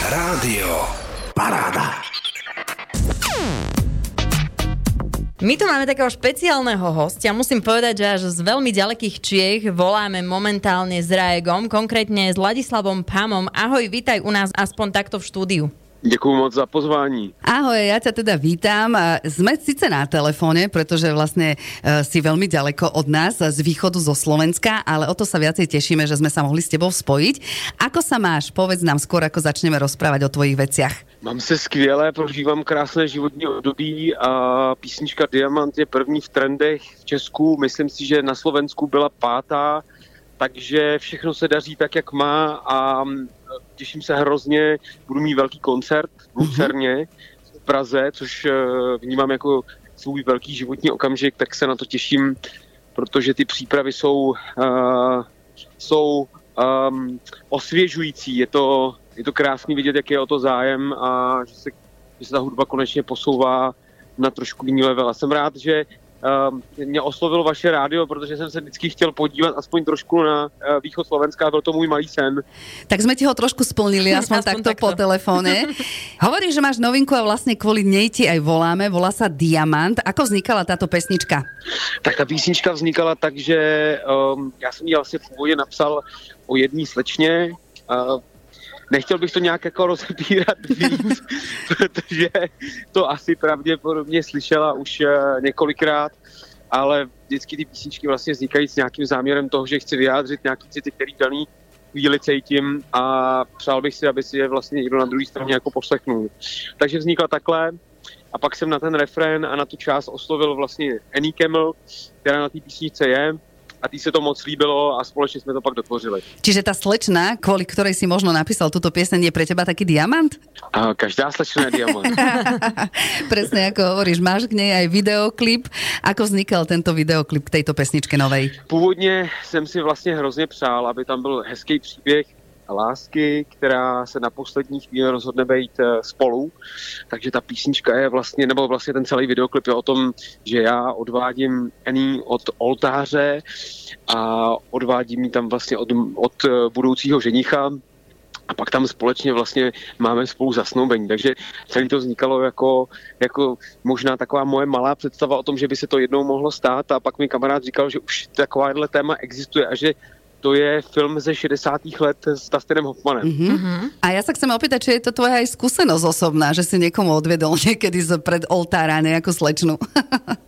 Rádio Paráda. My tu máme takého špeciálneho hostia. Musím povedať, že až z veľmi ďalekých Čiech voláme momentálne s Raegom, konkrétne s Ladislavom Pamom. Ahoj, vítaj u nás aspoň takto v štúdiu. Děkuji moc za pozvání. Ahoj, ja ťa teda vítam. Sme síce na telefóne, pretože vlastne e, si veľmi ďaleko od nás, z východu zo Slovenska, ale o to sa viacej tešíme, že sme sa mohli s tebou spojiť. Ako sa máš? Povedz nám skôr, ako začneme rozprávať o tvojich veciach. Mám se skvěle, prožívám krásné životní období a písnička Diamant je první v trendech v Česku. Myslím si, že na Slovensku byla pátá, takže všechno se daří tak, jak má a těším se hrozně. Budu mít velký koncert v Lucerně v Praze, což eh, vnímám jako svůj velký životní okamžik, tak se na to těším, protože ty přípravy jsou, uh, jsou um, osvěžující. Je to, je to krásný vidět, jak je o to zájem a že se, že se ta hudba konečně posouvá na trošku jiný level. A jsem rád, že mě oslovilo vaše rádio, protože jsem se vždycky chtěl podívat aspoň trošku na uh, východ Slovenska, byl to můj malý sen. Tak sme ti ho trošku splnili, aspoň, Aspoň takto, takto. po telefóne. Hovoríš, že máš novinku a vlastne kvôli nej ti aj voláme. Volá sa Diamant. Ako vznikala táto pesnička? Tak ta písnička vznikala tak, že um, já jsem ji vlastně původně napsal o jedné slečně. Uh, nechtěl bych to nějak jako rozebírat víc, protože to asi pravděpodobně slyšela už uh, několikrát, ale vždycky ty písničky vlastně vznikají s nějakým záměrem toho, že chci vyjádřit nějaký city, který daný chvíli cítím a přál bych si, aby si je vlastně někdo na druhé straně jako poslechnul. Takže vznikla takhle a pak jsem na ten refrén a na tu část oslovil vlastně Annie Camel, která na té písničce je a tý se to moc líbilo a společně jsme to pak dotvořili. Čiže tá slečna, kvôli ktorej si možno napísal túto pieseň, je pre teba taký diamant? A každá slečna je diamant. Presne ako hovoríš, máš k nej aj videoklip. Ako vznikal tento videoklip k tejto pesničke novej? Původně jsem si vlastně hrozně přál, aby tam byl hezký příběh lásky, která se na poslední chvíli rozhodne být eh, spolu. Takže ta písnička je vlastně, nebo vlastně ten celý videoklip je o tom, že já odvádím Annie od oltáře a odvádím ji tam vlastně od, od eh, budoucího ženicha, a pak tam společně vlastně máme spolu zasnoubení. Takže celý to vznikalo jako, jako možná taková moje malá představa o tom, že by se to jednou mohlo stát a pak mi kamarád říkal, že už takováhle téma existuje a že to je film ze 60. let s Dustinem Hoffmanem. Mhm. A ja sa chcem opýtať, či je to tvoja aj skúsenosť osobná, že si niekomu odvedol niekedy z pred oltára nejakú slečnu.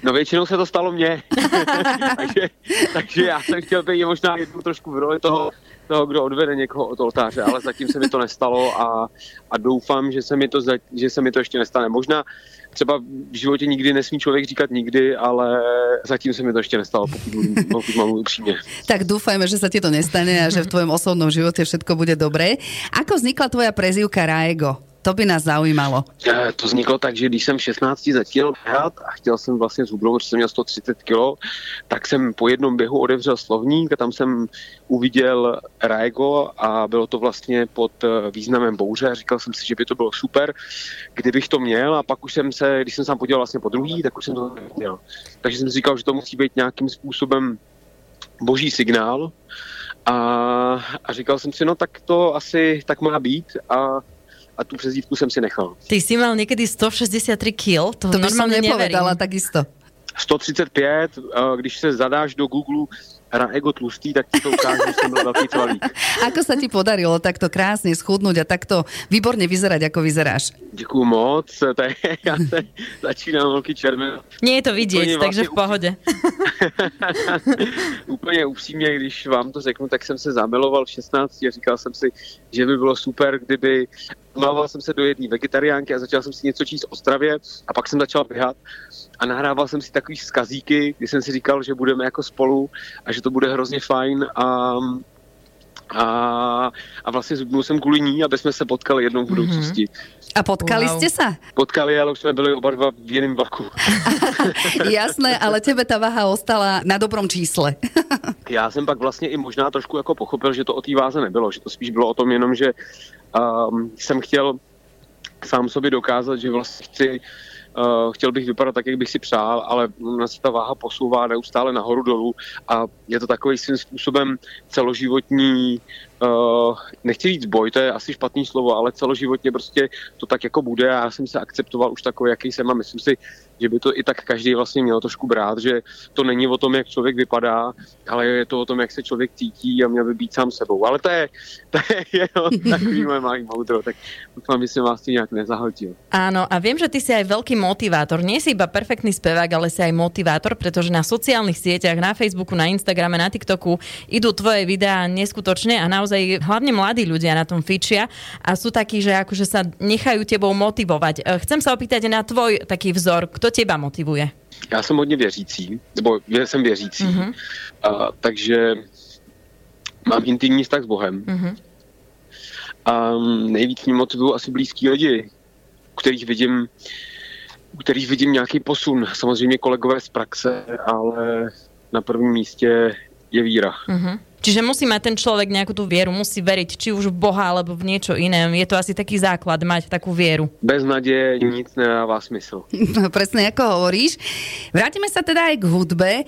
No většinou se to stalo mně. takže, takže já jsem chtěl být možná jednou trošku v roli toho, toho, kdo odvede někoho od oltáře, ale zatím se mi to nestalo a, a doufám, že se, mi to, že se mi to ještě nestane. Možná třeba v životě nikdy nesmí člověk říkat nikdy, ale zatím se mi to ještě nestalo, pokud, pokud mám upřímně. tak dúfajme, že sa ti to nestane a že v tvojom osobnom živote všetko bude dobré. Ako vznikla tvoja prezývka Raego? To by nás zaujímalo. Eh, To vzniklo tak, že když jsem v 16 začal běhat a chtěl jsem vlastně zhubnout, protože jsem měl 130 kg, tak jsem po jednom běhu odevřel slovník a tam jsem uviděl Raego a bylo to vlastně pod eh, významem bouře a říkal jsem si, že by to bylo super, kdybych to měl a pak už jsem se, když jsem se tam podíval vlastně po druhý, tak už jsem to neměl. Takže jsem si říkal, že to musí být nějakým způsobem boží signál a, a říkal jsem si, no tak to asi tak má být a, a tu přezdívku jsem si nechal. Ty si mal niekedy 163 kg, to, To normálne nepovedala takisto. 135, eh, když se zadáš do Google Raego tlustý, tak ti to ukáže, že jsem byl velký cvalík. Ako sa ti podarilo takto krásne schudnúť a takto výborne vyzerať, ako vyzeráš? Děkuju moc, to je, já se začínám velký červen. Nie je to Úplne takže v pohode. Úplně upřímně, když vám to řeknu, tak jsem se zamiloval v 16 a říkal jsem si, že by bylo super, kdyby Mával jsem se do jedné vegetariánky a začal jsem si něco číst o stravě a pak jsem začal běhat a nahrával jsem si takový zkazíky, kdy jsem si říkal, že budeme jako spolu a že to bude hrozně fajn a a, a vlastně zubnul jsem kvůli ní, aby jsme se potkali jednou v budoucnosti. A potkali Wow. ste sa? Potkali, ale už jsme byli oba dva v jiném vlaku. Jasné, ale tebe ta váha ostala na dobrom čísle. Já jsem pak vlastně i možná trošku jako pochopil, že to o té váze nebylo, že to spíš bylo o tom jenom, že um, jsem chtěl sám sobě dokázat, že vlastně chci, uh, chtěl bych vypadat tak, jak bych si přál, ale ona se ta váha posouvá neustále nahoru dolů a je to takový svým způsobem celoživotní uh, nechci říct boj, to je asi špatný slovo, ale celoživotně prostě to tak jako bude a já jsem se akceptoval už takový, jaký jsem a myslím si, že by to i tak každý vlastně měl trošku brát, že to není o tom, jak člověk vypadá, ale je to o tom, jak se člověk cítí a měl by být sám sebou. Ale to je, to je jenom takový moje malý moudro, tak doufám, že jsem vás tím nějak nezahltil. Áno, a viem, že ty si aj veľký motivátor. Nie si iba perfektný spevák, ale si aj motivátor, pretože na sociálnych sieťach, na Facebooku, na Instagrame, na TikToku idú tvoje videá neskutočne a naozaj hlavne mladí ľudia na tom fičia a sú takí, že akože sa nechajú tebou motivovať. E, Chcem sa opýtať na tvoj taký vzor. Kto teba motivuje? Já jsem hodně věřící, nebo jsem věřící, mm-hmm. a, takže mám intimní vztah s Bohem. Mhm. A nejvíc mě motivují asi blízký lidi, u kterých vidím, u kterých vidím nějaký posun. Samozřejmě kolegové z praxe, ale na prvním místě je víra. Mhm. Čiže musí mať ten človek nejakú tú vieru, musí veriť či už v Boha alebo v niečo iné. Je to asi taký základ mať takú vieru. Bez naděje nic nedává smysl. No, presne ako hovoríš. Vrátime sa teda aj k hudbe. E,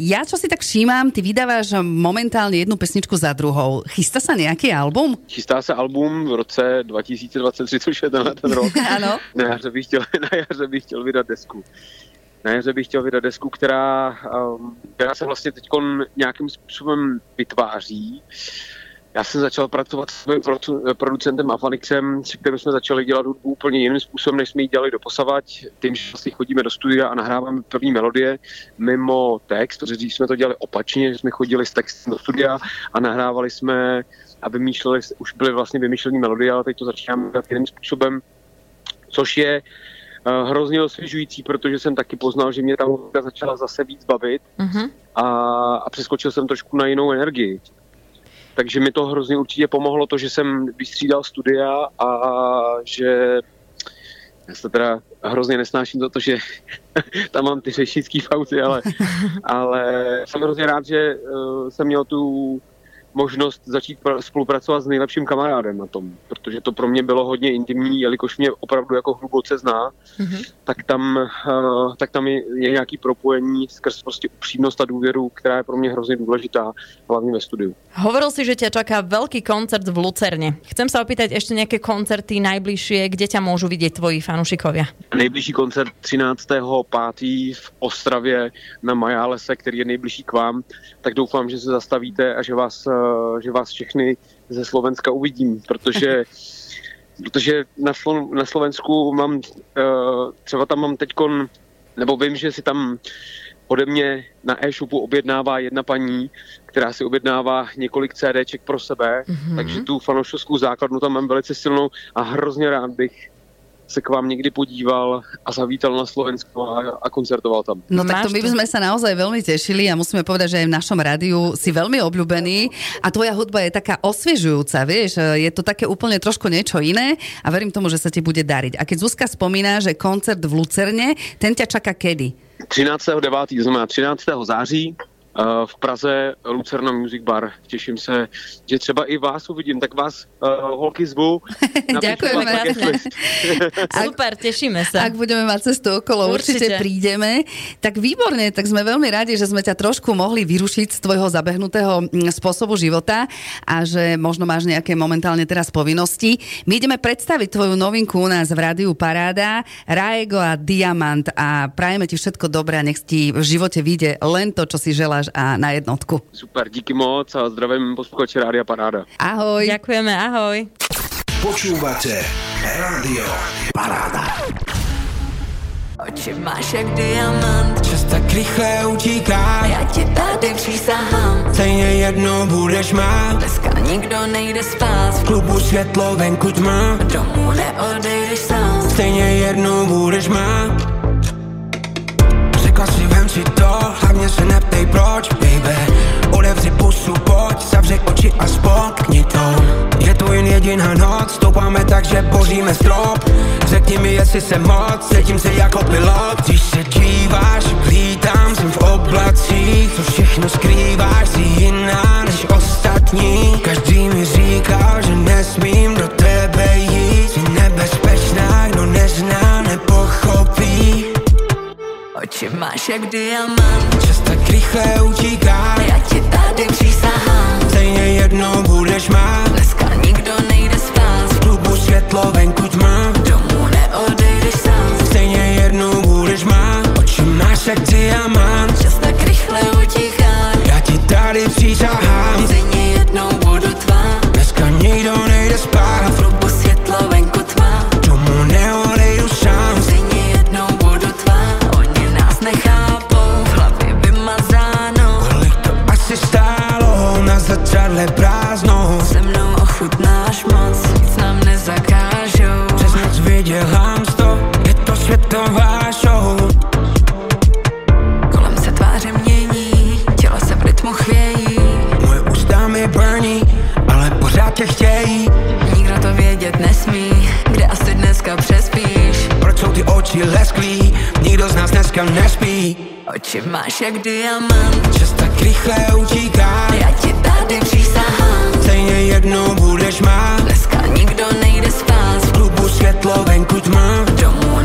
Ja, čo si tak všímam, ty vydávaš momentálne jednu pesničku za druhou. Chystá sa nejaký album? Chystá se album v roce 2023, což je tenhle ten rok. Áno. Na jaře bych chtěl, na jaře bych chtěl vydat desku. Na jaře bych chtěl vydat desku, která, um, která se vlastně teď nějakým způsobem vytváří. Já jsem začal pracovat s svým produ- producentem Afanixem, se kterým jsme začali dělat hudbu úplně jiným způsobem, než jsme ji dělali doposavať. Tím, že vlastně chodíme do studia a nahráváme první melodie mimo text, protože dřív jsme to dělali opačně, že jsme chodili s textem do studia a nahrávali jsme a vymýšleli, už byly vlastně vymýšlené melodie, ale teď to začínáme dělat jiným způsobem, což je hrozně osvěžující, protože jsem taky poznal, že mě ta hudba začala zase víc bavit Mhm. a, a přeskočil jsem trošku na jinou energii. Takže mi to hrozně určitě pomohlo to, že jsem vystřídal studia a že já se teda hrozně nesnáším za to, že tam mám ty řečnický pauzy, ale, ale jsem hrozně rád, že uh, jsem měl tu možnost začít pr- spolupracovat s nejlepším kamarádem na tom, protože to pro mě bylo hodně intimní, jelikož mě opravdu jako hluboce zná, Mhm. tak tam, uh, tak tam je, je nějaký propojení skrz prostě upřímnost a důvěru, která je pro mě hrozně důležitá, hlavně ve studiu. Hovoril si, že ťa čaká veľký koncert v Lucerne. Chcem sa opýtať ešte nejaké koncerty najbližšie, kde ťa môžu vidieť tvoji fanúšikovia. Nejbližší koncert 13.5. v Ostravě na Majálese, který je nejbližší k vám, tak doufám, že se zastavíte a že vás, eh, že vás všechny ze Slovenska uvidím, protože protože na, Slo- na Slovensku mám, eh, třeba tam mám teďkon, nebo vím, že si tam ode mě na e-shopu objednává jedna paní, která si objednává několik CDček pro sebe, mm-hmm. takže tu fanoušovskou základnu tam mám velice silnou a hrozně rád bych se k vám někdy podíval a zavítal na Slovensko a, a koncertoval tam. No tak to my by to. sme sa naozaj veľmi tešili a musíme povedať, že aj v našom rádiu si veľmi obľúbený a tvoja hudba je taká osviežujúca, vieš, je to také úplne trošku niečo iné a verím tomu, že sa ti bude dariť. A keď Zuzka spomína, že koncert v Lucerne, ten ťa čaká kedy? 13.9. to znamená 13. září v Praze Lucerna Music Bar. Těším se, že třeba i vás uvidím, tak vás uh, holky zvu. Ďakujeme krásne. Super, tešíme sa. Ak budeme mať cestu okolo, určite. Určite. prídeme. Tak výborne, tak sme veľmi radi, že sme ťa trošku mohli vyrušiť z tvojho zabehnutého mm, spôsobu života a že možno máš nejaké momentálne teraz povinnosti. My ideme predstaviť tvoju novinku u nás v Rádiu Paráda, Raego a Diamant a prajeme ti všetko dobré a nech ti v živote vyjde len to, čo si želáš a na jednotku. Super, díky moc a zdravím posluchače Rádia Paráda. Ahoj. Ďakujeme, ahoj. Počúvate Rádio Paráda. Oči máš jak diamant, Čas tak rychle utíká já ti tady přísahám. Stejně jednou budeš má Dneska nikdo nejde spát, V klubu světlo venku tma domů neodejdeš sám. Stejně jednou budeš má se neptej proč, baby. Odevři pusu, pojď, zavři oči a spolkni to Je to jen jediná noc, stoupáme tak, že boříme strop. Řekni mi, jestli jsem moc, cítím se jako pilot. Když se díváš, vítám, jsem v oblacích. Co všechno skrýváš, jsi jiná než ostatní. Každý mi říká, že nesmím do tebe jít. Jsi nebezpečná, kdo nezná, nepochopí. Oči máš jak diamant, tě chtějí. Nikdo to vědět nesmí, kde asi dneska přespíš. Proč jsou ty oči lesklí, nikdo z nás dneska nespí. Oči máš jak diamant, čas tak rychle utíká. Já ti tady přísahám, stejně jednou budeš má Dneska nikdo nejde spát, v klubu světlo venku tma. Domů